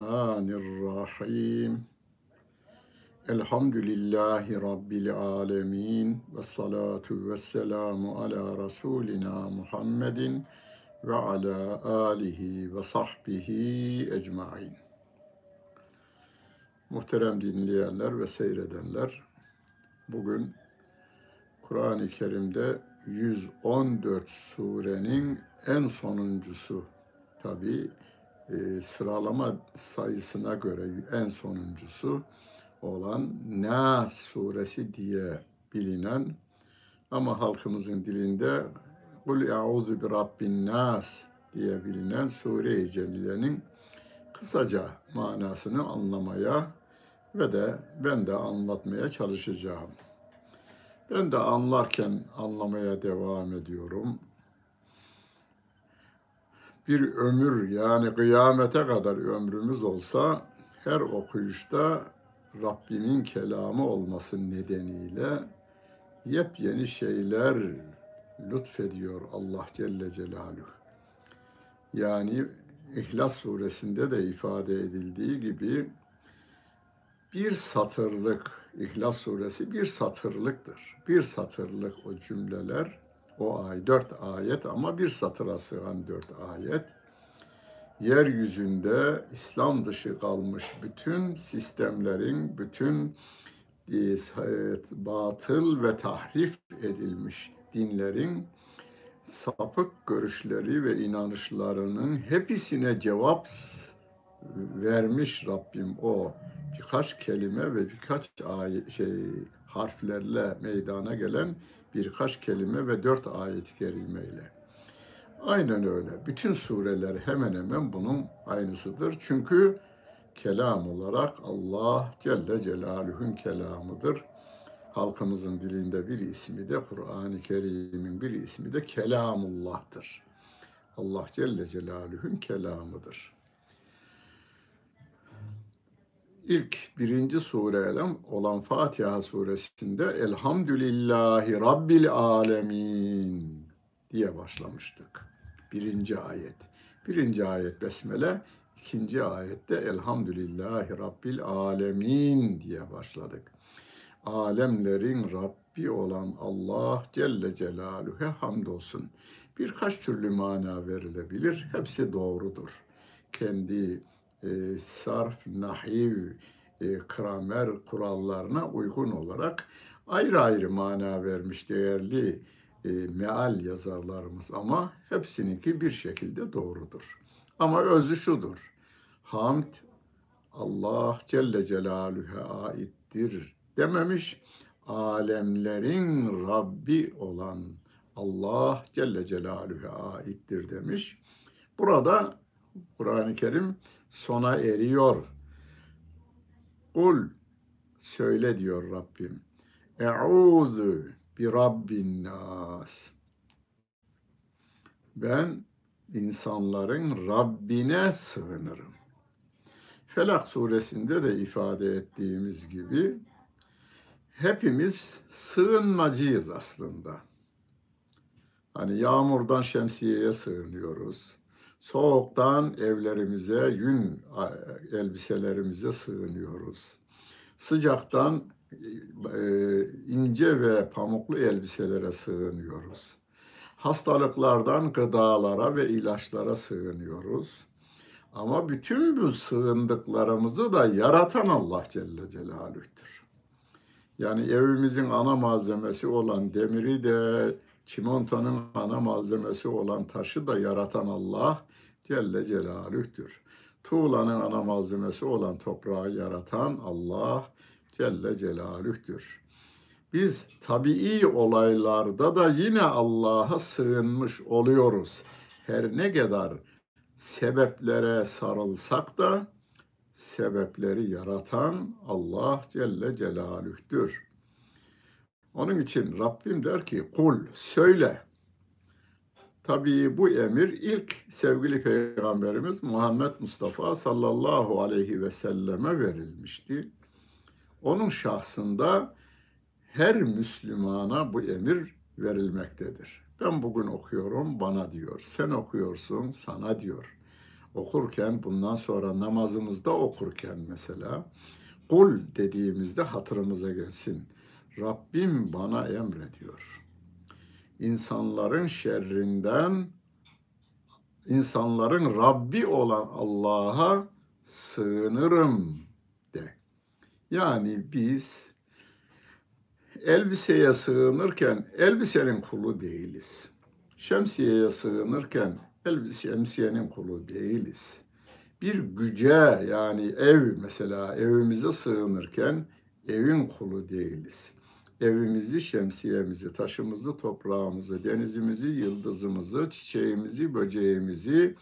Bismillahirrahmanirrahim. Elhamdülillahi Rabbil alemin. Ve salatu ve selamu ala Resulina Muhammedin ve ala alihi ve sahbihi ecmain. Muhterem dinleyenler ve seyredenler, bugün Kur'an-ı Kerim'de 114 surenin en sonuncusu tabi e, sıralama sayısına göre en sonuncusu olan Nas suresi diye bilinen ama halkımızın dilinde Kul e'udhu bi rabbin nas diye bilinen Sure-i Celile'nin kısaca manasını anlamaya ve de ben de anlatmaya çalışacağım. Ben de anlarken anlamaya devam ediyorum. Bir ömür yani kıyamete kadar ömrümüz olsa her okuyuşta Rabbimin kelamı olması nedeniyle yepyeni şeyler lütfediyor Allah Celle Celaluhu. Yani İhlas suresinde de ifade edildiği gibi bir satırlık, İhlas suresi bir satırlıktır. Bir satırlık o cümleler, o ay, dört ayet ama bir satıra sığan dört ayet. Yeryüzünde İslam dışı kalmış bütün sistemlerin, bütün e, batıl ve tahrif edilmiş dinlerin sapık görüşleri ve inanışlarının hepsine cevap vermiş Rabbim o birkaç kelime ve birkaç ayet şey harflerle meydana gelen birkaç kelime ve dört ayet-i kerimeyle. Aynen öyle. Bütün sureler hemen hemen bunun aynısıdır. Çünkü kelam olarak Allah Celle Celaluhu'nun kelamıdır. Halkımızın dilinde bir ismi de Kur'an-ı Kerim'in bir ismi de Kelamullah'tır. Allah Celle Celaluhu'nun kelamıdır. İlk birinci sureden olan Fatiha suresinde Elhamdülillahi Rabbil Alemin diye başlamıştık. Birinci ayet. Birinci ayet Besmele, ikinci ayette Elhamdülillahi Rabbil Alemin diye başladık. Alemlerin Rabbi olan Allah Celle Celaluhu'ya hamdolsun. Birkaç türlü mana verilebilir. Hepsi doğrudur. Kendi e, sarf, nahiv, e, kramer kurallarına uygun olarak ayrı ayrı mana vermiş değerli e, meal yazarlarımız ama hepsininki bir şekilde doğrudur. Ama özü şudur. Hamd Allah Celle Celaluhu'ya aittir dememiş. Alemlerin Rabbi olan Allah Celle Celaluhu'ya aittir demiş. Burada Kur'an-ı Kerim sona eriyor. Kul söyle diyor Rabbim. Eûzu bi Rabbin nas. Ben insanların Rabbine sığınırım. Felak suresinde de ifade ettiğimiz gibi hepimiz sığınmacıyız aslında. Hani yağmurdan şemsiyeye sığınıyoruz. Soğuktan evlerimize, yün elbiselerimize sığınıyoruz. Sıcaktan e, ince ve pamuklu elbiselere sığınıyoruz. Hastalıklardan gıdalara ve ilaçlara sığınıyoruz. Ama bütün bu sığındıklarımızı da yaratan Allah Celle Celaluh'tür. Yani evimizin ana malzemesi olan demiri de, çimentonun ana malzemesi olan taşı da yaratan Allah Celle Celaluh'tür. Tuğlanın ana malzemesi olan toprağı yaratan Allah Celle Celaluh'tür. Biz tabii olaylarda da yine Allah'a sığınmış oluyoruz. Her ne kadar sebeplere sarılsak da sebepleri yaratan Allah Celle Celaluh'tür. Onun için Rabbim der ki kul söyle. Tabii bu emir ilk sevgili Peygamberimiz Muhammed Mustafa sallallahu aleyhi ve selleme verilmişti. Onun şahsında her Müslümana bu emir verilmektedir. Ben bugün okuyorum bana diyor. Sen okuyorsun sana diyor. okurken bundan sonra namazımızda okurken mesela kul dediğimizde hatırımıza gelsin. Rabbim bana emrediyor. İnsanların şerrinden insanların Rabbi olan Allah'a sığınırım de. Yani biz elbiseye sığınırken elbisenin kulu değiliz. Şemsiyeye sığınırken elbise şemsiyenin kulu değiliz. Bir güce yani ev mesela evimize sığınırken evin kulu değiliz. Evimizi, şemsiyemizi, taşımızı, toprağımızı, denizimizi, yıldızımızı, çiçeğimizi, böceğimizi,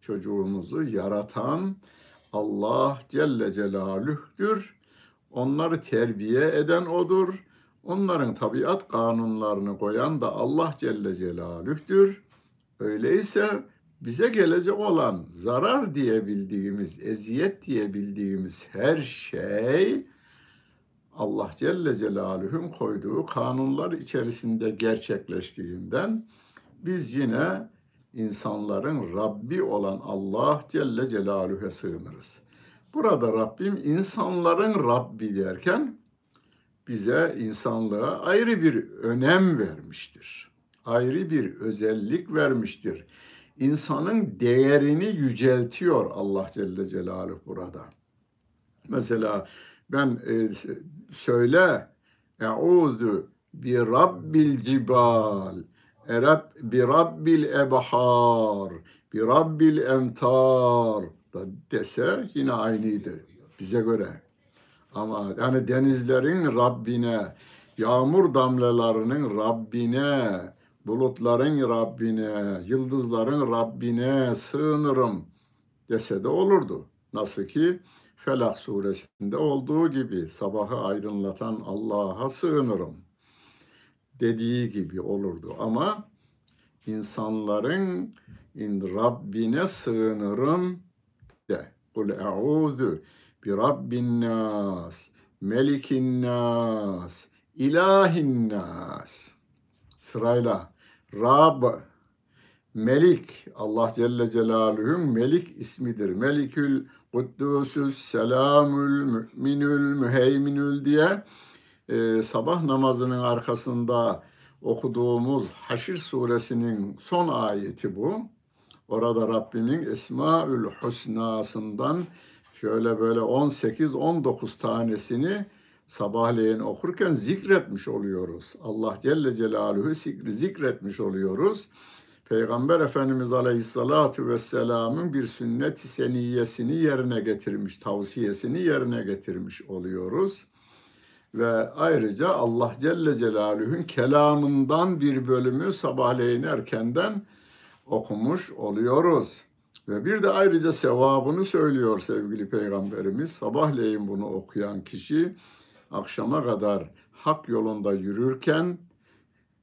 çocuğumuzu yaratan Allah Celle Celaluh'tür. Onları terbiye eden odur. Onların tabiat kanunlarını koyan da Allah Celle Celaluh'tür. Öyleyse bize gelecek olan zarar diyebildiğimiz, eziyet diyebildiğimiz her şey Allah Celle Celaluhu'nun koyduğu kanunlar içerisinde gerçekleştiğinden biz yine insanların Rabbi olan Allah Celle Celaluhu'ya sığınırız. Burada Rabbim insanların Rabbi derken bize insanlığa ayrı bir önem vermiştir. Ayrı bir özellik vermiştir. İnsanın değerini yüceltiyor Allah Celle Celaluhu burada. Mesela ben e, söyle Euzu bi rabbil cibal Erab bi rabbil ebhar bi rabbil emtar da dese yine aynıydı bize göre. Ama yani denizlerin Rabbine, yağmur damlalarının Rabbine, bulutların Rabbine, yıldızların Rabbine sığınırım dese de olurdu. Nasıl ki Felak suresinde olduğu gibi sabahı aydınlatan Allah'a sığınırım dediği gibi olurdu. Ama insanların in Rabbine sığınırım de. Kul e'udhu bi Rabbin nas, melikin nas, ilahin nas. Sırayla Rab, Melik, Allah Celle Celaluhu'nun Melik ismidir. Melikül Kuddusüs, Selamül, Müminül, Müheyminül diye e, sabah namazının arkasında okuduğumuz Haşr suresinin son ayeti bu. Orada Rabbimin Esmaül Husna'sından şöyle böyle 18-19 tanesini sabahleyin okurken zikretmiş oluyoruz. Allah Celle Celaluhu zikretmiş oluyoruz. Peygamber Efendimiz Aleyhisselatü Vesselam'ın bir sünnet-i seniyesini yerine getirmiş, tavsiyesini yerine getirmiş oluyoruz. Ve ayrıca Allah Celle Celaluhu'nun kelamından bir bölümü sabahleyin erkenden okumuş oluyoruz. Ve bir de ayrıca sevabını söylüyor sevgili Peygamberimiz. Sabahleyin bunu okuyan kişi akşama kadar hak yolunda yürürken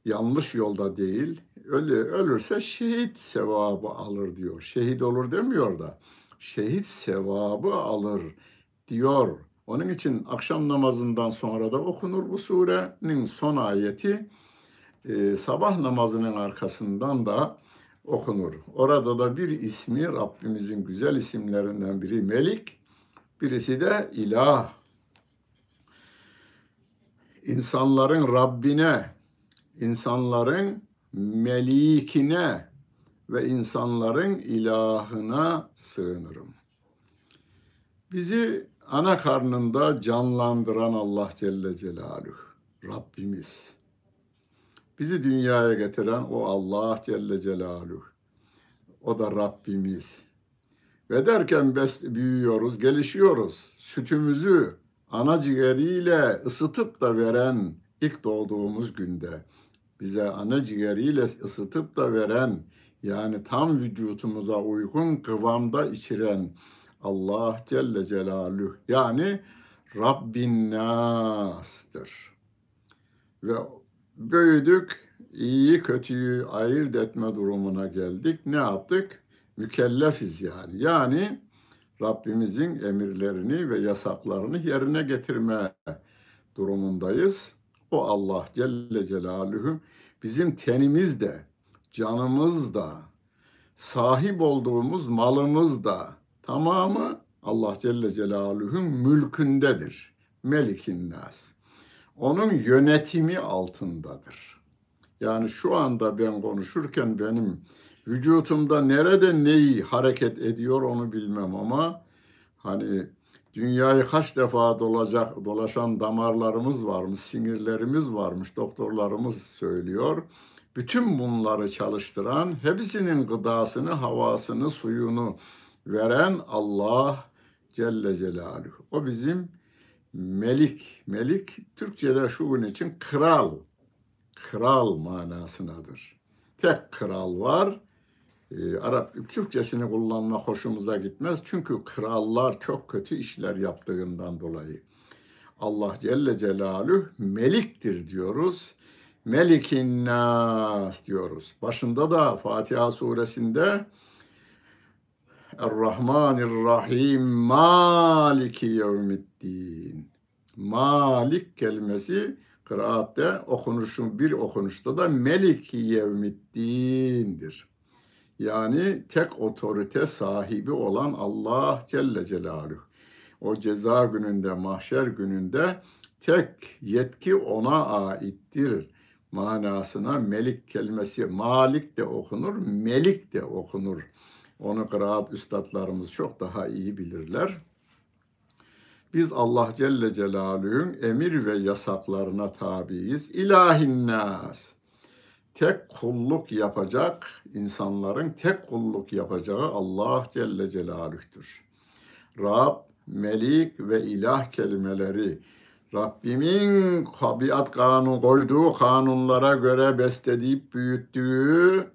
yanlış yolda değil, ölü, ölürse şehit sevabı alır diyor. Şehit olur demiyor da şehit sevabı alır diyor. Onun için akşam namazından sonra da okunur bu surenin son ayeti. Ee, sabah namazının arkasından da okunur. Orada da bir ismi Rabbimizin güzel isimlerinden biri Melik, birisi de İlah. İnsanların Rabbine, insanların melikine ve insanların ilahına sığınırım. Bizi ana karnında canlandıran Allah Celle Celaluhu, Rabbimiz. Bizi dünyaya getiren o Allah Celle Celaluhu. O da Rabbimiz. Ve derken bes büyüyoruz, gelişiyoruz. Sütümüzü ana ciğeriyle ısıtıp da veren ilk doğduğumuz günde bize ana ciğeriyle ısıtıp da veren yani tam vücutumuza uygun kıvamda içiren Allah Celle Celaluhu yani Rabbin Nas'tır. Ve büyüdük, iyi kötüyü ayırt etme durumuna geldik. Ne yaptık? Mükellefiz yani. Yani Rabbimizin emirlerini ve yasaklarını yerine getirme durumundayız. O Allah Celle Celaluhu bizim tenimiz de, canımız da, sahip olduğumuz malımız da tamamı Allah Celle Celaluhu'nun mülkündedir. Melikin nas. Onun yönetimi altındadır. Yani şu anda ben konuşurken benim vücutumda nerede neyi hareket ediyor onu bilmem ama hani dünyayı kaç defa dolacak dolaşan damarlarımız varmış, sinirlerimiz varmış, doktorlarımız söylüyor. Bütün bunları çalıştıran, hepsinin gıdasını, havasını, suyunu veren Allah Celle Celaluhu. O bizim melik. Melik Türkçe'de şu gün için kral. Kral manasınadır. Tek kral var. Ee, Arap Türkçesini kullanmak hoşumuza gitmez. Çünkü krallar çok kötü işler yaptığından dolayı. Allah Celle Celaluhu meliktir diyoruz. Melikin nas diyoruz. Başında da Fatiha suresinde Er-Rahmanir-Rahim Maliki yevmiddin. Malik kelimesi kıraatte okunuşun bir okunuşta da Meliki yevmiddin'dir. Yani tek otorite sahibi olan Allah Celle Celaluhu. O ceza gününde, mahşer gününde tek yetki ona aittir manasına melik kelimesi malik de okunur, melik de okunur. Onu kıraat üstadlarımız çok daha iyi bilirler. Biz Allah Celle Celaluhu'nun emir ve yasaklarına tabiiz. İlahin nas. Tek kulluk yapacak, insanların tek kulluk yapacağı Allah Celle Celaluh'tür. Rab, Melik ve İlah kelimeleri Rabbimin tabiat kanun koyduğu kanunlara göre besleyip büyüttüğü,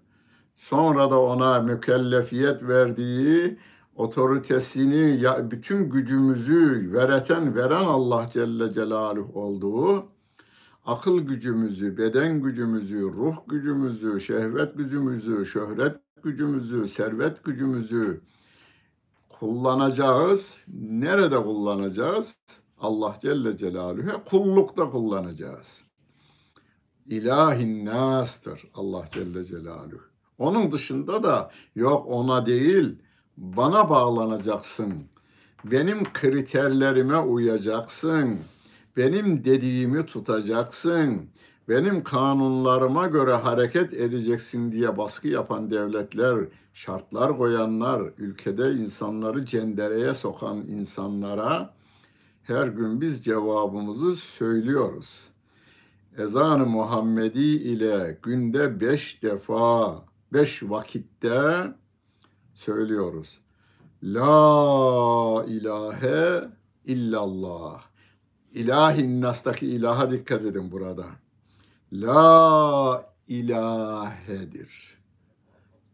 sonra da ona mükellefiyet verdiği, otoritesini, bütün gücümüzü vereten, veren Allah Celle Celaluhu olduğu, akıl gücümüzü, beden gücümüzü, ruh gücümüzü, şehvet gücümüzü, şöhret gücümüzü, servet gücümüzü kullanacağız. Nerede kullanacağız? Allah Celle Celaluhu'ya kullukta kullanacağız. İlahin nastır Allah Celle Celaluhu. Onun dışında da yok ona değil bana bağlanacaksın. Benim kriterlerime uyacaksın. Benim dediğimi tutacaksın. Benim kanunlarıma göre hareket edeceksin diye baskı yapan devletler, şartlar koyanlar, ülkede insanları cendereye sokan insanlara her gün biz cevabımızı söylüyoruz. Ezan-ı Muhammedi ile günde beş defa, beş vakitte söylüyoruz. La ilahe illallah. İlahin nastaki ilaha dikkat edin burada. La ilahedir.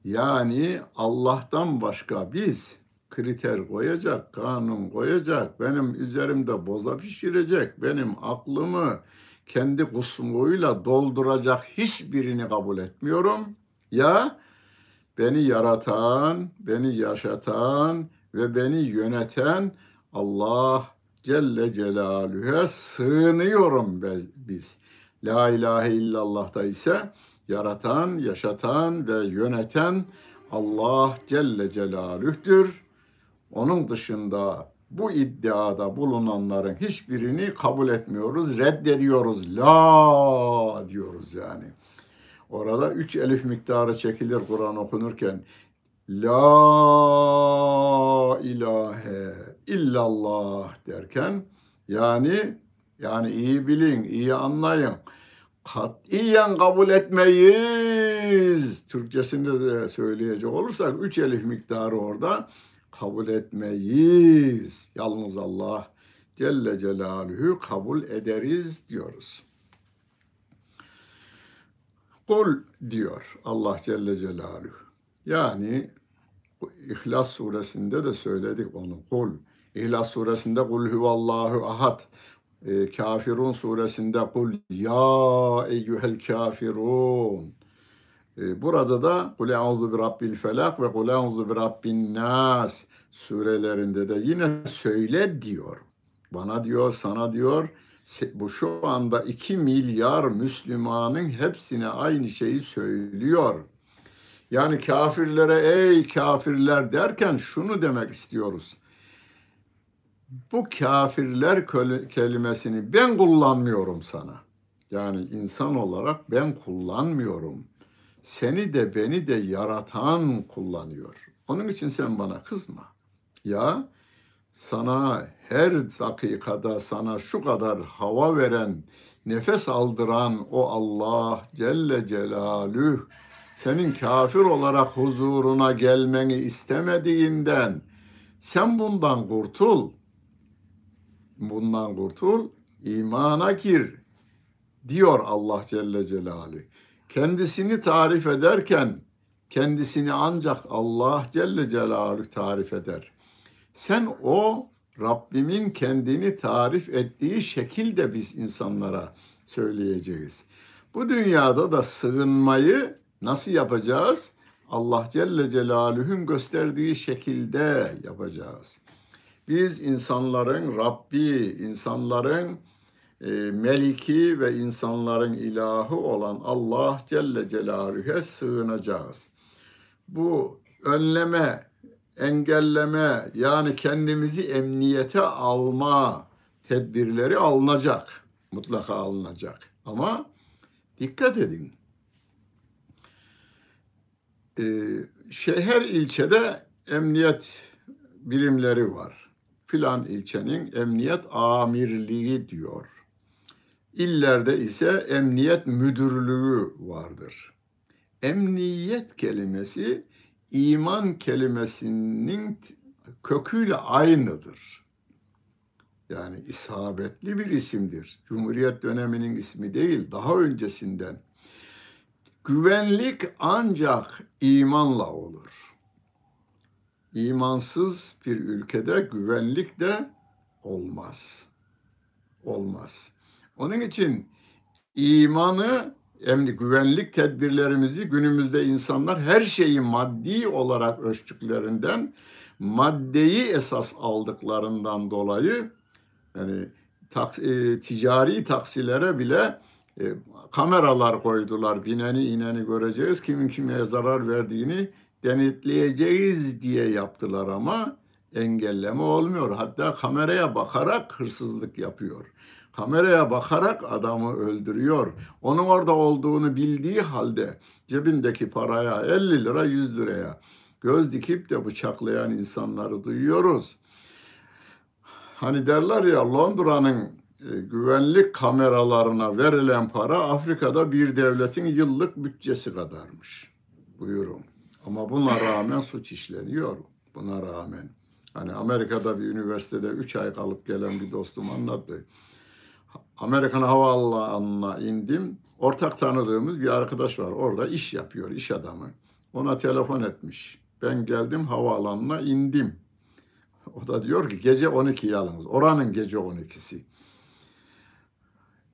Yani Allah'tan başka biz kriter koyacak, kanun koyacak, benim üzerimde boza pişirecek, benim aklımı kendi kusmuyla dolduracak hiçbirini kabul etmiyorum. Ya beni yaratan, beni yaşatan ve beni yöneten Allah Celle Celaluhu'ya sığınıyorum biz. La ilahe illallah'ta ise yaratan, yaşatan ve yöneten Allah Celle Celaluh'tür. Onun dışında bu iddiada bulunanların hiçbirini kabul etmiyoruz, reddediyoruz. La diyoruz yani. Orada üç elif miktarı çekilir Kur'an okunurken. La ilahe illallah derken yani yani iyi bilin, iyi anlayın. Katiyen kabul etmeyiz. Türkçesinde de söyleyecek olursak üç elif miktarı orada kabul etmeyiz. Yalnız Allah Celle Celaluhu kabul ederiz diyoruz. Kul diyor Allah Celle Celaluhu. Yani İhlas suresinde de söyledik onu. Kul. İhlas suresinde kul huvallahu ahad. E, Kafirun suresinde kul ya eyyuhel kafirun. E, burada da kul e'udhu bi rabbil felak ve kul e'udhu bi rabbin nas surelerinde de yine söyle diyor. Bana diyor, sana diyor. Bu şu anda 2 milyar Müslümanın hepsine aynı şeyi söylüyor. Yani kafirlere ey kafirler derken şunu demek istiyoruz. Bu kafirler kelimesini ben kullanmıyorum sana. Yani insan olarak ben kullanmıyorum. Seni de beni de yaratan kullanıyor. Onun için sen bana kızma. Ya sana her dakikada sana şu kadar hava veren, nefes aldıran o Allah Celle Celaluhu senin kafir olarak huzuruna gelmeni istemediğinden sen bundan kurtul. Bundan kurtul, imana gir diyor Allah Celle Celaluhu. Kendisini tarif ederken kendisini ancak Allah Celle Celaluhu tarif eder. Sen o Rabbimin kendini tarif ettiği şekilde biz insanlara söyleyeceğiz. Bu dünyada da sığınmayı nasıl yapacağız? Allah Celle Celaluhu'nun gösterdiği şekilde yapacağız. Biz insanların Rabbi, insanların e, Meliki ve insanların ilahı olan Allah Celle Celaluhu'ya sığınacağız. Bu önleme, engelleme yani kendimizi emniyete alma tedbirleri alınacak. Mutlaka alınacak. Ama dikkat edin. Ee, şehir ilçede emniyet birimleri var. Filan ilçenin emniyet amirliği diyor. İllerde ise emniyet müdürlüğü vardır. Emniyet kelimesi iman kelimesinin köküyle aynıdır. Yani isabetli bir isimdir. Cumhuriyet döneminin ismi değil, daha öncesinden. Güvenlik ancak imanla olur. İmansız bir ülkede güvenlik de olmaz. Olmaz. Onun için imanı emni güvenlik tedbirlerimizi günümüzde insanlar her şeyi maddi olarak ölçtüklerinden maddeyi esas aldıklarından dolayı yani taks, e, ticari taksilere bile e, kameralar koydular. Bineni ineni göreceğiz. Kimin kime zarar verdiğini denetleyeceğiz diye yaptılar ama engelleme olmuyor. Hatta kameraya bakarak hırsızlık yapıyor. Kameraya bakarak adamı öldürüyor. Onun orada olduğunu bildiği halde cebindeki paraya 50 lira 100 liraya göz dikip de bıçaklayan insanları duyuyoruz. Hani derler ya Londra'nın e, güvenlik kameralarına verilen para Afrika'da bir devletin yıllık bütçesi kadarmış. Buyurun. Ama buna rağmen suç işleniyor. Buna rağmen. Hani Amerika'da bir üniversitede 3 ay kalıp gelen bir dostum anlattı. Amerikan Havaalanı'na indim. Ortak tanıdığımız bir arkadaş var. Orada iş yapıyor, iş adamı. Ona telefon etmiş. Ben geldim havaalanına indim. O da diyor ki gece 12 yalnız. Oranın gece 12'si.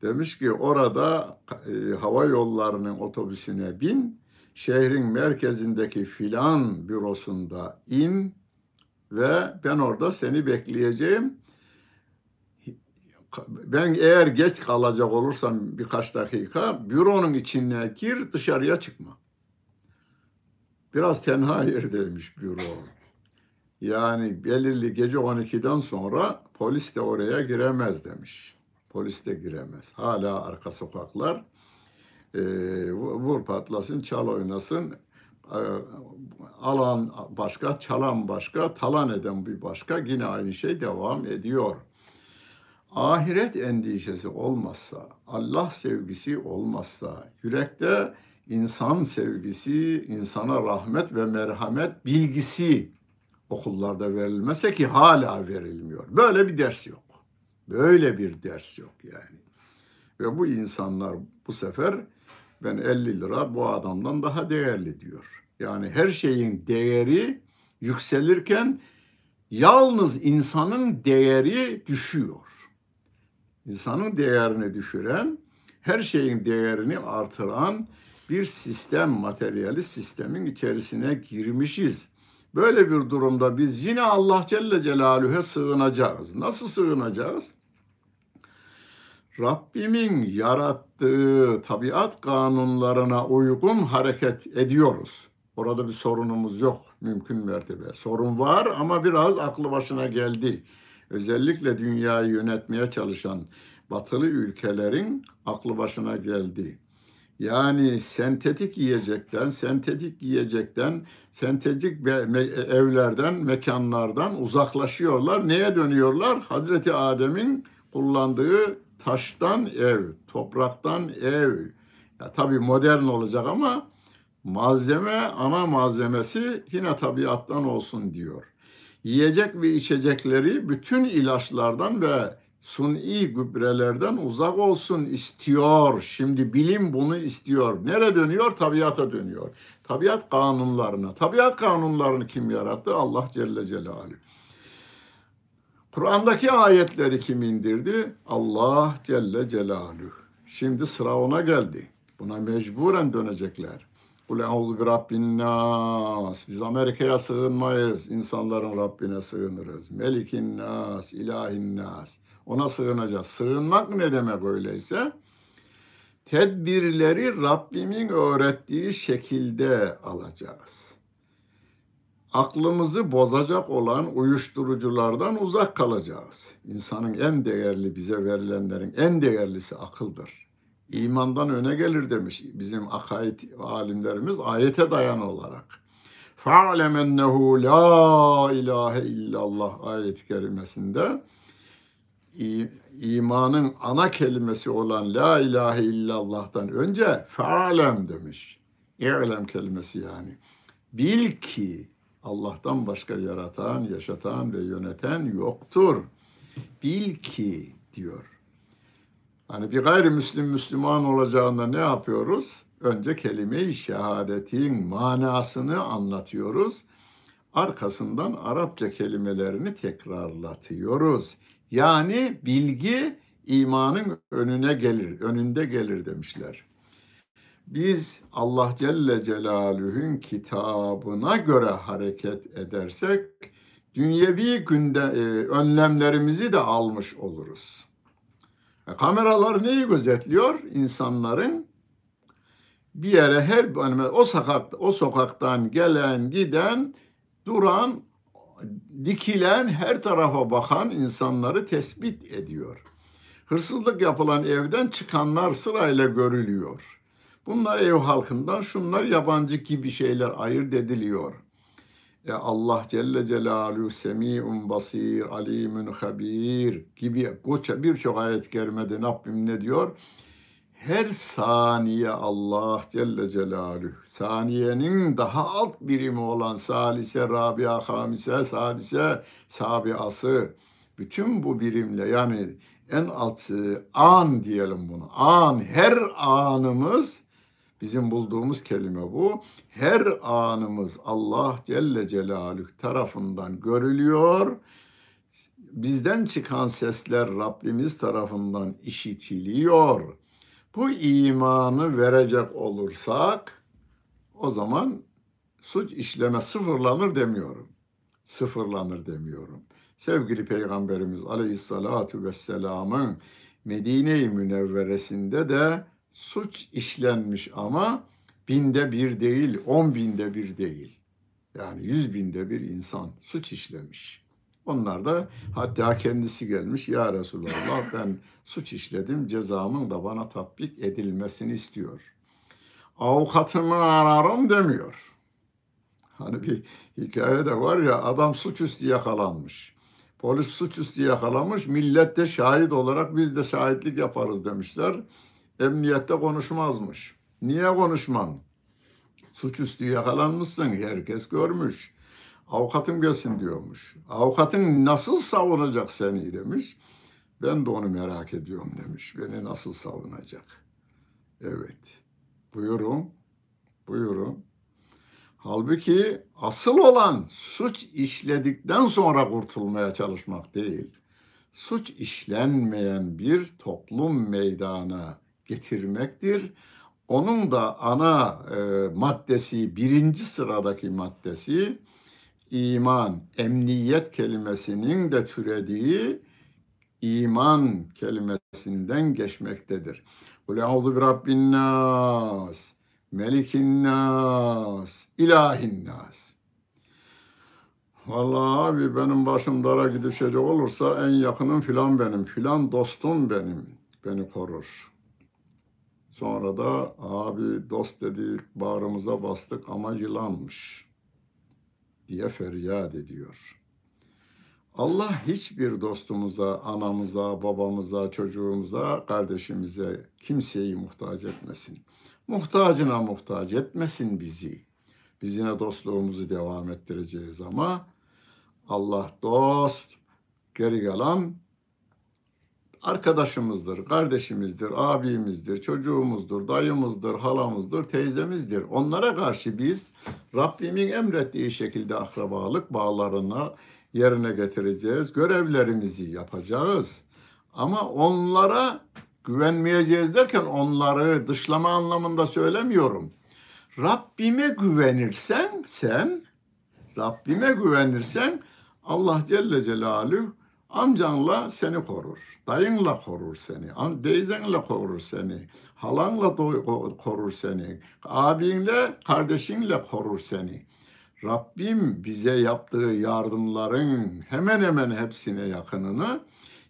Demiş ki orada e, hava yollarının otobüsüne bin, şehrin merkezindeki filan bürosunda in ve ben orada seni bekleyeceğim ben eğer geç kalacak olursam birkaç dakika büronun içine gir dışarıya çıkma. Biraz tenha yerdeymiş büro. Yani belirli gece 12'den sonra polis de oraya giremez demiş. Polis de giremez. Hala arka sokaklar vur patlasın, çal oynasın. E, alan başka, çalan başka, talan eden bir başka. Yine aynı şey devam ediyor ahiret endişesi olmazsa, Allah sevgisi olmazsa, yürekte insan sevgisi, insana rahmet ve merhamet bilgisi okullarda verilmese ki hala verilmiyor. Böyle bir ders yok. Böyle bir ders yok yani. Ve bu insanlar bu sefer ben 50 lira bu adamdan daha değerli diyor. Yani her şeyin değeri yükselirken yalnız insanın değeri düşüyor insanın değerini düşüren, her şeyin değerini artıran bir sistem, materyalist sistemin içerisine girmişiz. Böyle bir durumda biz yine Allah Celle Celaluhu'ya sığınacağız. Nasıl sığınacağız? Rabbimin yarattığı tabiat kanunlarına uygun hareket ediyoruz. Orada bir sorunumuz yok mümkün mertebe. Sorun var ama biraz aklı başına geldi. Özellikle dünyayı yönetmeye çalışan batılı ülkelerin aklı başına geldi. Yani sentetik yiyecekten, sentetik yiyecekten, sentetik evlerden, mekanlardan uzaklaşıyorlar. Neye dönüyorlar? Hazreti Adem'in kullandığı taştan ev, topraktan ev. Ya tabii modern olacak ama malzeme, ana malzemesi yine tabiattan olsun diyor. Yiyecek ve içecekleri bütün ilaçlardan ve suni gübrelerden uzak olsun istiyor. Şimdi bilim bunu istiyor. Nere dönüyor? Tabiata dönüyor. Tabiat kanunlarına. Tabiat kanunlarını kim yarattı? Allah Celle Celaluhu. Kur'an'daki ayetleri kim indirdi? Allah Celle Celaluhu. Şimdi sıra ona geldi. Buna mecburen dönecekler. Kul euzu bi rabbin nas. Biz Amerika'ya sığınmayız. İnsanların Rabbine sığınırız. Melikin nas, ilahin nas. Ona sığınacağız. Sığınmak ne demek öyleyse? Tedbirleri Rabbimin öğrettiği şekilde alacağız Aklımızı bozacak olan uyuşturuculardan uzak kalacağız. İnsanın en değerli bize verilenlerin en değerlisi akıldır. İmandan öne gelir demiş bizim akaid alimlerimiz ayete dayanı olarak. فَعْلَمْ اَنَّهُ la ilahe illallah ayet-i kerimesinde imanın ana kelimesi olan la ilahe illallah'tan önce fe'alem demiş. İ'lem kelimesi yani. Bil ki Allah'tan başka yaratan, yaşatan ve yöneten yoktur. Bil ki diyor. Hani bir gayrimüslim Müslüman olacağında ne yapıyoruz? Önce kelime-i şehadetin manasını anlatıyoruz. Arkasından Arapça kelimelerini tekrarlatıyoruz. Yani bilgi imanın önüne gelir, önünde gelir demişler. Biz Allah Celle Celaluhu'nun kitabına göre hareket edersek dünyevi günde e, önlemlerimizi de almış oluruz. E, kameralar neyi gözetliyor? İnsanların bir yere her o sokak o sokaktan gelen giden duran dikilen her tarafa bakan insanları tespit ediyor. Hırsızlık yapılan evden çıkanlar sırayla görülüyor. Bunlar ev halkından, şunlar yabancı gibi şeyler ayırt ediliyor. E Allah Celle Celaluhu Semi'un Basir, Alimun Habir gibi birçok ayet-i kerimede Rabbim ne diyor? her saniye Allah Celle Celaluhu saniyenin daha alt birimi olan salise, rabia, hamise, sadise, sabiası bütün bu birimle yani en alt an diyelim bunu. An her anımız bizim bulduğumuz kelime bu. Her anımız Allah Celle Celaluhu tarafından görülüyor. Bizden çıkan sesler Rabbimiz tarafından işitiliyor bu imanı verecek olursak o zaman suç işleme sıfırlanır demiyorum. Sıfırlanır demiyorum. Sevgili Peygamberimiz Aleyhissalatu Vesselam'ın Medine-i Münevveresinde de suç işlenmiş ama binde bir değil, on binde bir değil. Yani yüz binde bir insan suç işlemiş. Onlar da hatta kendisi gelmiş ya Resulallah ben suç işledim cezamın da bana tatbik edilmesini istiyor. Avukatımı ararım demiyor. Hani bir hikaye de var ya adam suçüstü yakalanmış. Polis suçüstü yakalamış. Millet de şahit olarak biz de şahitlik yaparız demişler. Emniyette konuşmazmış. Niye konuşman? Suçüstü yakalanmışsın. Herkes görmüş avukatım gelsin diyormuş. Avukatın nasıl savunacak seni demiş. Ben de onu merak ediyorum demiş. Beni nasıl savunacak? Evet. Buyurun. Buyurun. Halbuki asıl olan suç işledikten sonra kurtulmaya çalışmak değil. Suç işlenmeyen bir toplum meydana getirmektir. Onun da ana e, maddesi, birinci sıradaki maddesi iman, emniyet kelimesinin de türediği iman kelimesinden geçmektedir. Kul euzu bi rabbin nas, melikin nas, ilahin nas. Vallahi abi benim başım dara gidişecek olursa en yakınım filan benim, filan dostum benim, beni korur. Sonra da abi dost dedik, bağrımıza bastık ama yılanmış diye feryat ediyor. Allah hiçbir dostumuza, anamıza, babamıza, çocuğumuza, kardeşimize, kimseyi muhtaç etmesin. Muhtacına muhtaç etmesin bizi. Biz yine dostluğumuzu devam ettireceğiz ama Allah dost, geri kalan arkadaşımızdır, kardeşimizdir, abimizdir, çocuğumuzdur, dayımızdır, halamızdır, teyzemizdir. Onlara karşı biz Rabbimin emrettiği şekilde akrabalık bağlarına yerine getireceğiz. Görevlerimizi yapacağız. Ama onlara güvenmeyeceğiz derken onları dışlama anlamında söylemiyorum. Rabbime güvenirsen sen, Rabbime güvenirsen Allah Celle Celaluhu amcanla seni korur. Dayınla korur seni. Teyzenle korur seni. Halanla korur seni. Abinle, kardeşinle korur seni. Rabbim bize yaptığı yardımların hemen hemen hepsine yakınını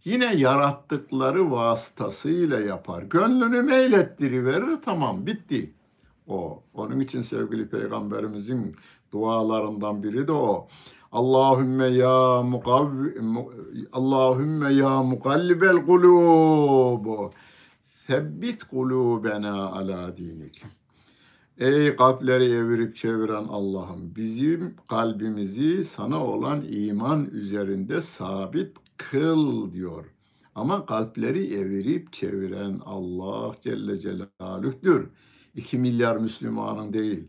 yine yarattıkları vasıtasıyla yapar. Gönlünü meylettiriverir tamam bitti. O. Onun için sevgili peygamberimizin dualarından biri de o. Allahümme ya mukavvi, Allahümme ya mukallibel kulub. Sebbit kulubena ala dinik. Ey kalpleri evirip çeviren Allah'ım bizim kalbimizi sana olan iman üzerinde sabit kıl diyor. Ama kalpleri evirip çeviren Allah Celle Celaluh'tür. 2 milyar Müslümanın değil.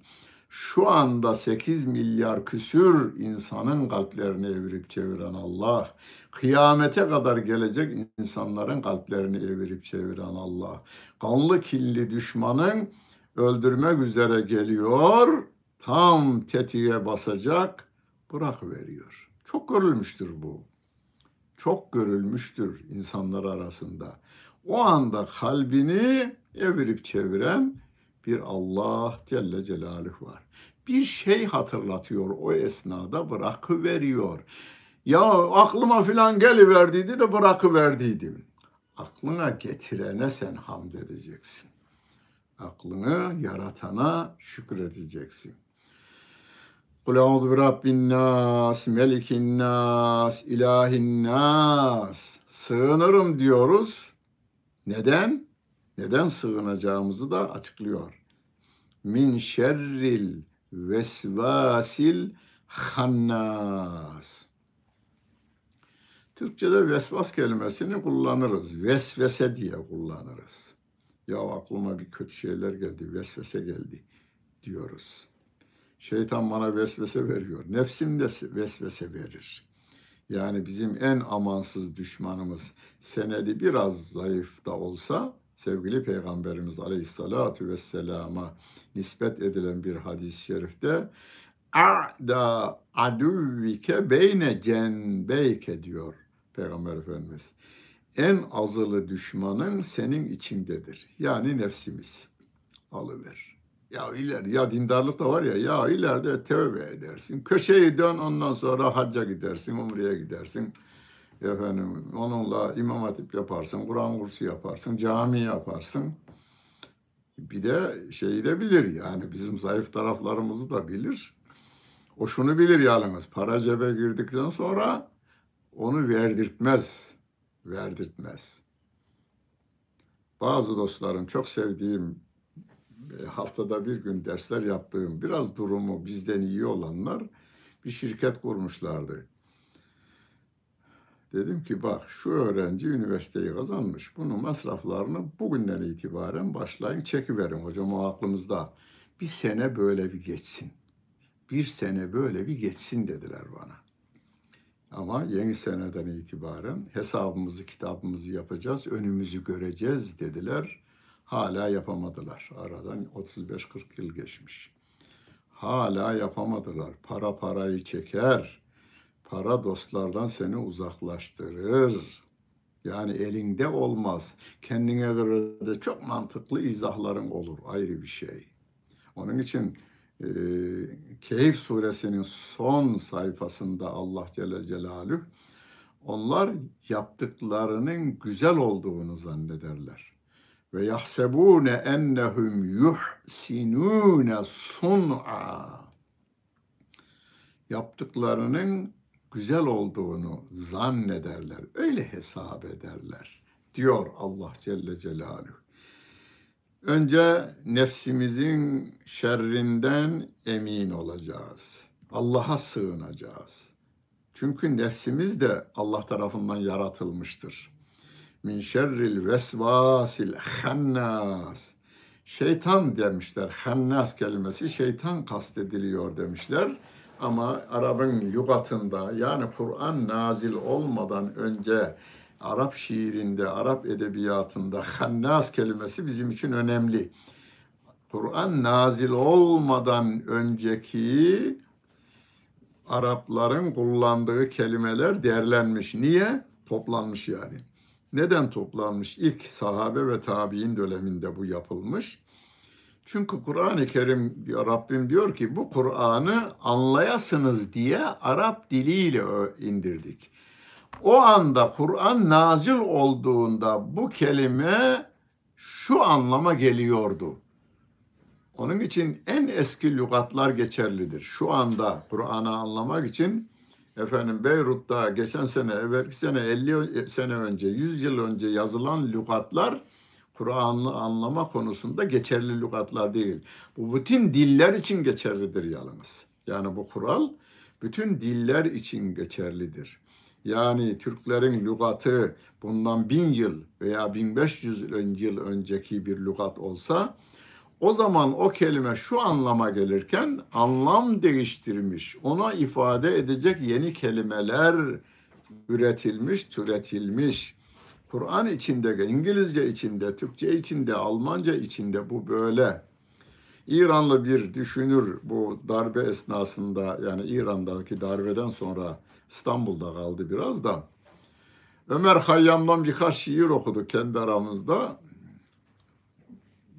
Şu anda 8 milyar küsür insanın kalplerini evirip çeviren Allah. Kıyamete kadar gelecek insanların kalplerini evirip çeviren Allah. Kanlı killi düşmanın öldürmek üzere geliyor. Tam tetiğe basacak, bırak veriyor. Çok görülmüştür bu. Çok görülmüştür insanlar arasında. O anda kalbini evirip çeviren bir Allah Celle Celaluhu var. Bir şey hatırlatıyor o esnada bırakıveriyor. Ya aklıma filan geliverdiydi de bırakıverdiydim. Aklına getirene sen hamd edeceksin. Aklını yaratana şükredeceksin. Kul bi rabbin nas, melikin nas, ilahin nas. Sığınırım diyoruz. Neden? Neden sığınacağımızı da açıklıyor. Min şerril vesvasil hannas. Türkçe'de vesvas kelimesini kullanırız. Vesvese diye kullanırız. Ya aklıma bir kötü şeyler geldi, vesvese geldi diyoruz. Şeytan bana vesvese veriyor. Nefsim de vesvese verir. Yani bizim en amansız düşmanımız senedi biraz zayıf da olsa sevgili Peygamberimiz Aleyhisselatü Vesselam'a nispet edilen bir hadis-i şerifte A'da aduvvike beyne cenbeyke diyor Peygamber Efendimiz en azılı düşmanın senin içindedir. Yani nefsimiz. Alıver. Ya ileride ya dindarlık da var ya ya ileride tövbe edersin. Köşeyi dön ondan sonra hacca gidersin, umreye gidersin. Efendim onunla imam hatip yaparsın, Kur'an kursu yaparsın, cami yaparsın. Bir de şeyi de bilir yani bizim zayıf taraflarımızı da bilir. O şunu bilir yalnız para cebe girdikten sonra onu verdirtmez verdirtmez. Bazı dostlarım, çok sevdiğim, e, haftada bir gün dersler yaptığım, biraz durumu bizden iyi olanlar bir şirket kurmuşlardı. Dedim ki bak şu öğrenci üniversiteyi kazanmış. Bunun masraflarını bugünden itibaren başlayın çekiverin hocam o aklımızda. Bir sene böyle bir geçsin. Bir sene böyle bir geçsin dediler bana. Ama yeni seneden itibaren hesabımızı, kitabımızı yapacağız, önümüzü göreceğiz dediler. Hala yapamadılar. Aradan 35-40 yıl geçmiş. Hala yapamadılar. Para parayı çeker. Para dostlardan seni uzaklaştırır. Yani elinde olmaz. Kendine göre de çok mantıklı izahların olur. Ayrı bir şey. Onun için e, Keyif suresinin son sayfasında Allah Celle Celaluhu onlar yaptıklarının güzel olduğunu zannederler. Ve yahsebune ennehum yuhsinune sun'a. Yaptıklarının güzel olduğunu zannederler. Öyle hesap ederler diyor Allah Celle Celaluhu. Önce nefsimizin şerrinden emin olacağız. Allah'a sığınacağız. Çünkü nefsimiz de Allah tarafından yaratılmıştır. Min şerril vesvasil hannas. Şeytan demişler. Hannas kelimesi şeytan kastediliyor demişler. Ama Arap'ın lügatında yani Kur'an nazil olmadan önce Arap şiirinde, Arap edebiyatında hannas kelimesi bizim için önemli. Kur'an nazil olmadan önceki Arapların kullandığı kelimeler derlenmiş. Niye? Toplanmış yani. Neden toplanmış? İlk sahabe ve tabi'in döneminde bu yapılmış. Çünkü Kur'an-ı Kerim diyor, Rabbim diyor ki bu Kur'an'ı anlayasınız diye Arap diliyle indirdik. O anda Kur'an nazil olduğunda bu kelime şu anlama geliyordu. Onun için en eski lügatlar geçerlidir. Şu anda Kur'an'ı anlamak için efendim Beyrut'ta geçen sene, evvelki sene 50 sene önce, 100 yıl önce yazılan lügatlar Kur'an'ı anlama konusunda geçerli lügatlar değil. Bu bütün diller için geçerlidir yalnız. Yani bu kural bütün diller için geçerlidir. Yani Türklerin lügatı bundan bin yıl veya 1500 yıl önceki bir lügat olsa o zaman o kelime şu anlama gelirken anlam değiştirmiş, ona ifade edecek yeni kelimeler üretilmiş, türetilmiş. Kur'an içinde, İngilizce içinde, Türkçe içinde, Almanca içinde bu böyle. İranlı bir düşünür bu darbe esnasında yani İran'daki darbeden sonra İstanbul'da kaldı biraz da. Ömer Hayyam'dan birkaç şiir okudu kendi aramızda.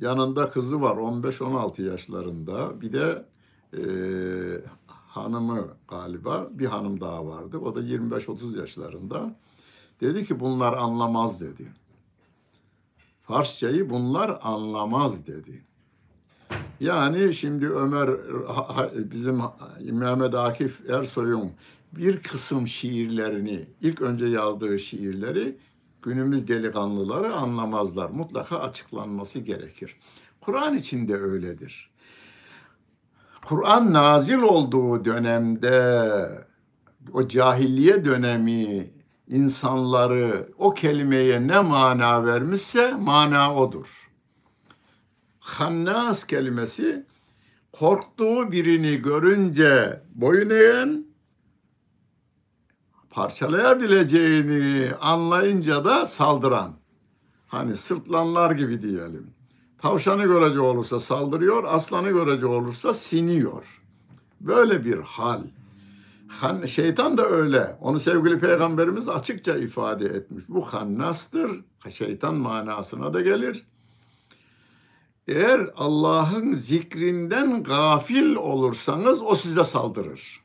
Yanında kızı var 15-16 yaşlarında. Bir de e, hanımı galiba bir hanım daha vardı. O da 25-30 yaşlarında. Dedi ki bunlar anlamaz dedi. Farsçayı bunlar anlamaz dedi. Yani şimdi Ömer bizim Mehmet Akif Ersoy'un bir kısım şiirlerini, ilk önce yazdığı şiirleri günümüz delikanlıları anlamazlar. Mutlaka açıklanması gerekir. Kur'an için de öyledir. Kur'an nazil olduğu dönemde o cahiliye dönemi insanları o kelimeye ne mana vermişse mana odur. Hannas kelimesi korktuğu birini görünce boyun eğen, parçalayabileceğini anlayınca da saldıran. Hani sırtlanlar gibi diyelim. Tavşanı görece olursa saldırıyor, aslanı görece olursa siniyor. Böyle bir hal. Şeytan da öyle. Onu sevgili peygamberimiz açıkça ifade etmiş. Bu hannastır. Şeytan manasına da gelir. Eğer Allah'ın zikrinden gafil olursanız o size saldırır.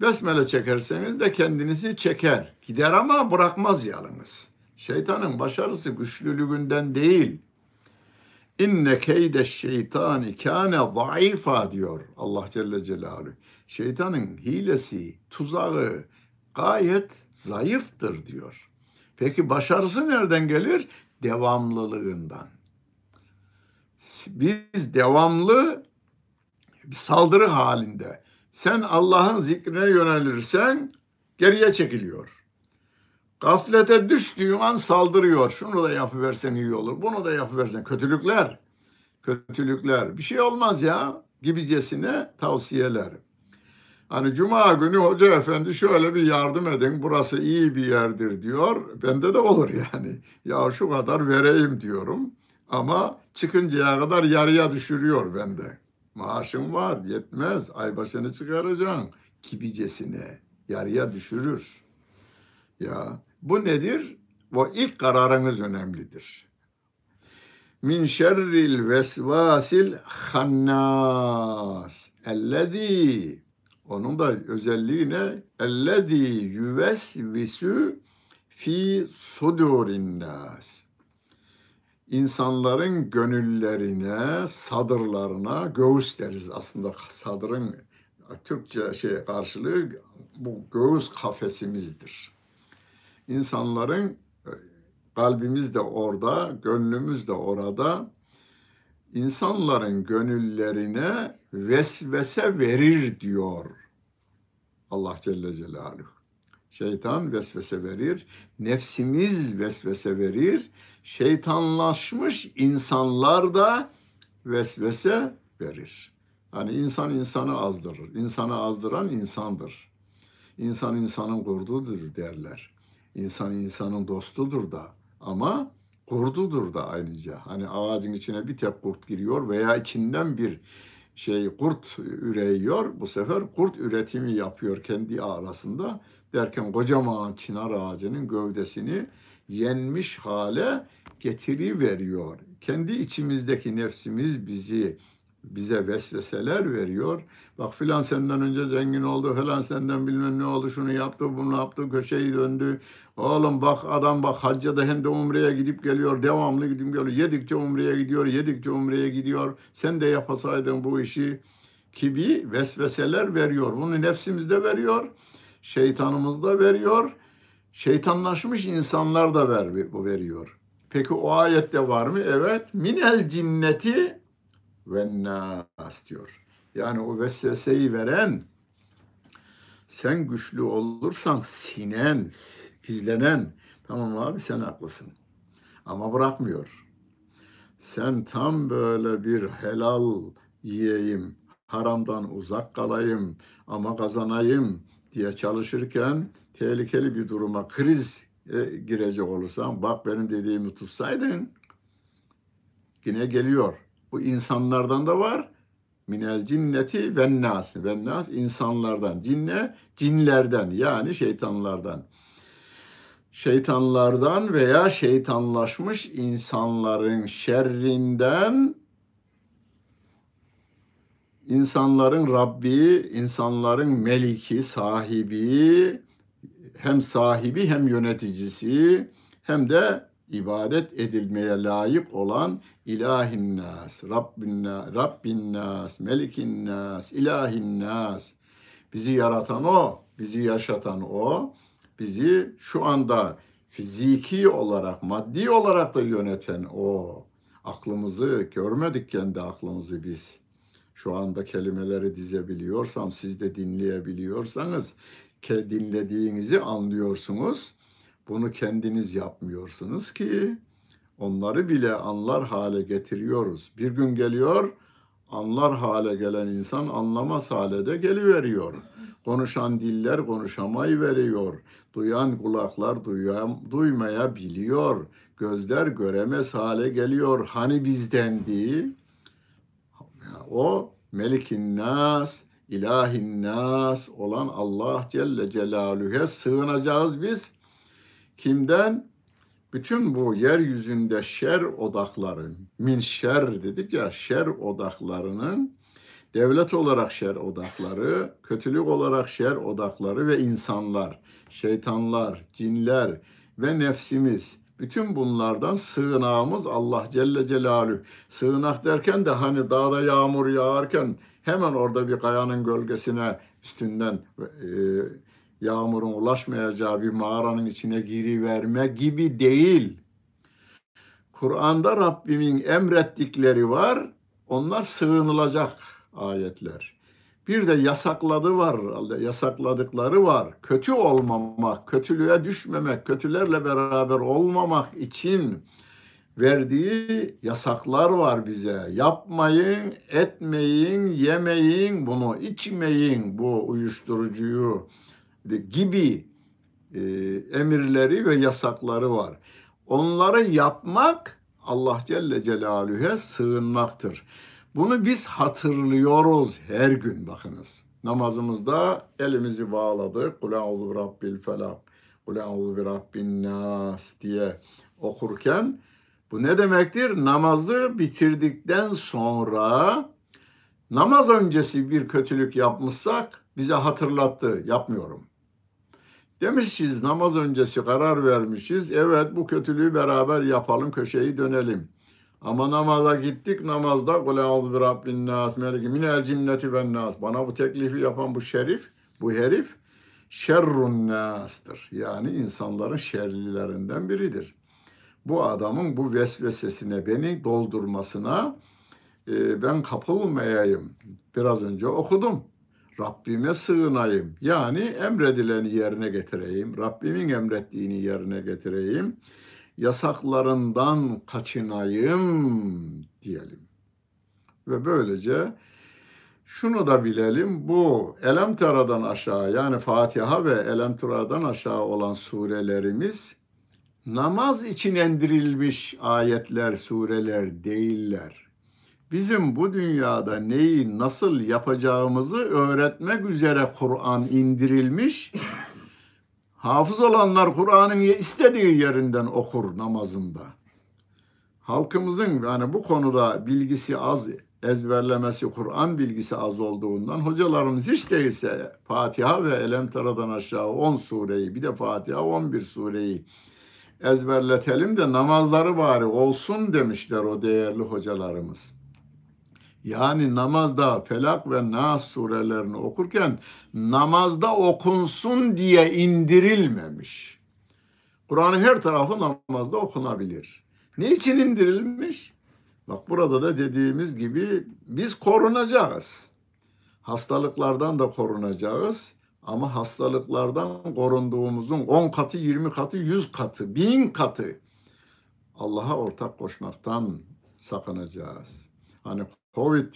Besmele çekerseniz de kendinizi çeker. Gider ama bırakmaz yalnız. Şeytanın başarısı güçlülüğünden değil. İnne keyde şeytani kâne zayıfa diyor Allah Celle Celaluhu. Şeytanın hilesi, tuzağı gayet zayıftır diyor. Peki başarısı nereden gelir? Devamlılığından. Biz devamlı bir saldırı halinde. Sen Allah'ın zikrine yönelirsen geriye çekiliyor. Gaflete düştüğün an saldırıyor. Şunu da yapıversen iyi olur. Bunu da yapıversen. Kötülükler. Kötülükler. Bir şey olmaz ya gibicesine tavsiyeler. Hani cuma günü hoca efendi şöyle bir yardım edin burası iyi bir yerdir diyor. Bende de olur yani. Ya şu kadar vereyim diyorum. Ama çıkıncaya kadar yarıya düşürüyor bende. Maaşım var yetmez ay başını çıkaracaksın kibicesine yarıya düşürür. Ya bu nedir? Bu ilk kararınız önemlidir. min şerril vesvasil hannas ellezî onun da özelliği ne? Ellezî yüvesvisu fi sudurin nas. İnsanların gönüllerine, sadırlarına göğüs deriz aslında sadırın Türkçe şey karşılığı bu göğüs kafesimizdir. İnsanların kalbimiz de orada, gönlümüz de orada. İnsanların gönüllerine vesvese verir diyor Allah Celle Celaluhu. Şeytan vesvese verir, nefsimiz vesvese verir, şeytanlaşmış insanlar da vesvese verir. Hani insan insanı azdırır, insanı azdıran insandır. İnsan insanın kurdudur derler. İnsan insanın dostudur da ama kurdudur da ayrıca. Hani ağacın içine bir tek kurt giriyor veya içinden bir şey kurt üreyiyor. Bu sefer kurt üretimi yapıyor kendi arasında. Derken kocaman çınar ağacının gövdesini yenmiş hale getiri veriyor. Kendi içimizdeki nefsimiz bizi bize vesveseler veriyor. Bak filan senden önce zengin oldu, filan senden bilmem ne oldu, şunu yaptı, bunu yaptı, köşeyi döndü. Oğlum bak adam bak hacca da hem de umreye gidip geliyor, devamlı gidip geliyor. Yedikçe umreye gidiyor, yedikçe umreye gidiyor. Sen de yapasaydın bu işi gibi vesveseler veriyor. Bunu nefsimizde veriyor, şeytanımız da veriyor. Şeytanlaşmış insanlar da ver, veriyor. Peki o ayette var mı? Evet. Minel cinneti ve nas diyor. Yani o vesveseyi veren sen güçlü olursan sinen, gizlenen tamam abi sen haklısın. Ama bırakmıyor. Sen tam böyle bir helal yiyeyim, haramdan uzak kalayım ama kazanayım diye çalışırken tehlikeli bir duruma kriz e, girecek olursan bak benim dediğimi tutsaydın yine geliyor. Bu insanlardan da var. Minel cinneti ve nas. Ve nas insanlardan. Cinne cinlerden yani şeytanlardan. Şeytanlardan veya şeytanlaşmış insanların şerrinden insanların Rabbi, insanların meliki, sahibi, hem sahibi hem yöneticisi hem de ibadet edilmeye layık olan ilahin nas, Rabbin, Rabbin nas, Melikin nas, ilahin nas. Bizi yaratan o, bizi yaşatan o, bizi şu anda fiziki olarak, maddi olarak da yöneten o. Aklımızı görmedik kendi aklımızı biz. Şu anda kelimeleri dizebiliyorsam, siz de dinleyebiliyorsanız, dinlediğinizi anlıyorsunuz bunu kendiniz yapmıyorsunuz ki onları bile anlar hale getiriyoruz. Bir gün geliyor, anlar hale gelen insan anlamaz hale de geliveriyor. Konuşan diller konuşamayı veriyor. Duyan kulaklar duyam, duymaya biliyor. Gözler göremez hale geliyor. Hani bizdendi? O Melikin Nas, İlahin Nas olan Allah Celle Celaluhu'ya sığınacağız biz. Kimden? Bütün bu yeryüzünde şer odakları, min şer dedik ya, şer odaklarının devlet olarak şer odakları, kötülük olarak şer odakları ve insanlar, şeytanlar, cinler ve nefsimiz. Bütün bunlardan sığınağımız Allah Celle Celaluhu. Sığınak derken de hani dağda yağmur yağarken hemen orada bir kayanın gölgesine üstünden e, yağmurun ulaşmayacağı bir mağaranın içine giriverme gibi değil. Kur'an'da Rabbimin emrettikleri var. Onlar sığınılacak ayetler. Bir de yasakladı var, yasakladıkları var. Kötü olmamak, kötülüğe düşmemek, kötülerle beraber olmamak için verdiği yasaklar var bize. Yapmayın, etmeyin, yemeyin, bunu içmeyin bu uyuşturucuyu gibi e, emirleri ve yasakları var. Onları yapmak Allah Celle Celaluhu'ya sığınmaktır. Bunu biz hatırlıyoruz her gün bakınız. Namazımızda elimizi bağladık. Kul a'udhu rabbil felak. Kul a'udhu bi rabbin nas diye okurken Bu ne demektir? Namazı bitirdikten sonra namaz öncesi bir kötülük yapmışsak bize hatırlattı. Yapmıyorum. Demişiz namaz öncesi karar vermişiz. Evet bu kötülüğü beraber yapalım köşeyi dönelim. Ama namaza gittik namazda kul a'udhu bi rabbin nas meliki minel cinneti ven nas. Bana bu teklifi yapan bu şerif, bu herif şerrun nas'tır. Yani insanların şerlilerinden biridir. Bu adamın bu vesvesesine beni doldurmasına ben kapılmayayım. Biraz önce okudum. Rabbime sığınayım. Yani emredileni yerine getireyim. Rabbimin emrettiğini yerine getireyim. Yasaklarından kaçınayım diyelim. Ve böylece şunu da bilelim. Bu Elem Tera'dan aşağı yani Fatiha ve Elem Tera'dan aşağı olan surelerimiz namaz için indirilmiş ayetler, sureler değiller bizim bu dünyada neyi nasıl yapacağımızı öğretmek üzere Kur'an indirilmiş. Hafız olanlar Kur'an'ın istediği yerinden okur namazında. Halkımızın yani bu konuda bilgisi az, ezberlemesi, Kur'an bilgisi az olduğundan hocalarımız hiç değilse Fatiha ve Elem Tera'dan aşağı 10 sureyi bir de Fatiha 11 sureyi ezberletelim de namazları bari olsun demişler o değerli hocalarımız. Yani namazda Felak ve Nas surelerini okurken namazda okunsun diye indirilmemiş. Kur'an'ın her tarafı namazda okunabilir. Ne için indirilmiş? Bak burada da dediğimiz gibi biz korunacağız. Hastalıklardan da korunacağız. Ama hastalıklardan korunduğumuzun 10 katı, 20 katı, 100 katı, 1000 katı Allah'a ortak koşmaktan sakınacağız. Hani Covid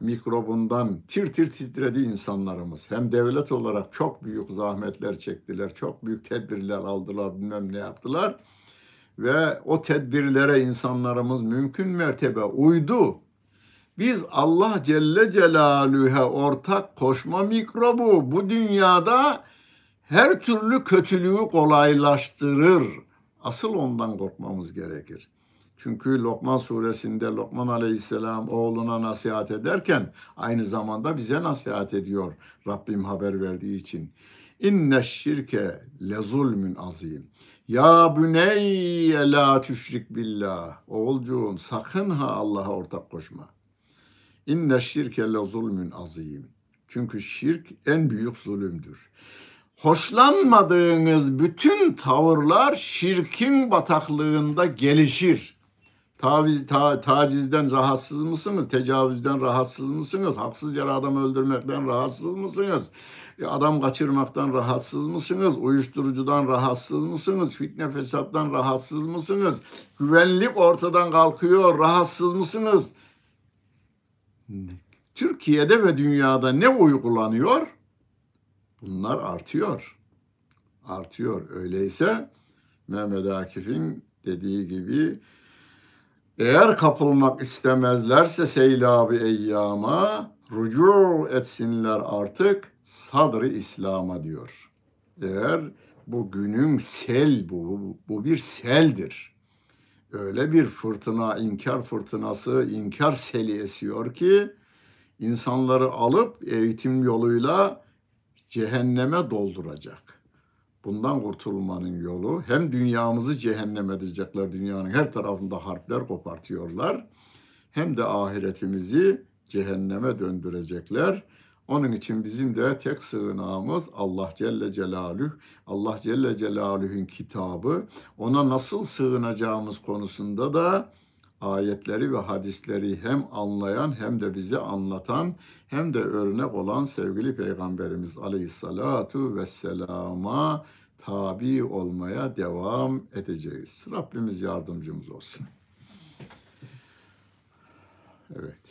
mikrobundan tir tir titredi insanlarımız. Hem devlet olarak çok büyük zahmetler çektiler, çok büyük tedbirler aldılar, bilmem ne yaptılar. Ve o tedbirlere insanlarımız mümkün mertebe uydu. Biz Allah Celle Celaluhu'ya ortak koşma mikrobu bu dünyada her türlü kötülüğü kolaylaştırır. Asıl ondan korkmamız gerekir. Çünkü Lokman suresinde Lokman aleyhisselam oğluna nasihat ederken aynı zamanda bize nasihat ediyor. Rabbim haber verdiği için. İnne şirke le zulmün azim. Ya büneyye la tüşrik billah. Oğulcuğum sakın ha Allah'a ortak koşma. İnne şirke le zulmün azim. Çünkü şirk en büyük zulümdür. Hoşlanmadığınız bütün tavırlar şirkin bataklığında gelişir. Taviz, ta, tacizden rahatsız mısınız? Tecavüzden rahatsız mısınız? Haksız yere adam öldürmekten rahatsız mısınız? E, adam kaçırmaktan rahatsız mısınız? Uyuşturucudan rahatsız mısınız? Fitne fesattan rahatsız mısınız? Güvenlik ortadan kalkıyor, rahatsız mısınız? Türkiye'de ve dünyada ne uygulanıyor? Bunlar artıyor. Artıyor. Öyleyse Mehmet Akif'in dediği gibi eğer kapılmak istemezlerse seylabı eyyama rucu etsinler artık sadrı İslam'a diyor. Eğer bu günün sel bu, bu bir seldir. Öyle bir fırtına, inkar fırtınası, inkar seli esiyor ki insanları alıp eğitim yoluyla cehenneme dolduracak. Bundan kurtulmanın yolu hem dünyamızı cehennem edecekler, dünyanın her tarafında harpler kopartıyorlar. Hem de ahiretimizi cehenneme döndürecekler. Onun için bizim de tek sığınağımız Allah Celle Celaluhu, Allah Celle Celaluhu'nun kitabı. Ona nasıl sığınacağımız konusunda da ayetleri ve hadisleri hem anlayan hem de bize anlatan hem de örnek olan sevgili Peygamberimiz Aleyhissalatu vesselama tabi olmaya devam edeceğiz. Rabbimiz yardımcımız olsun. Evet.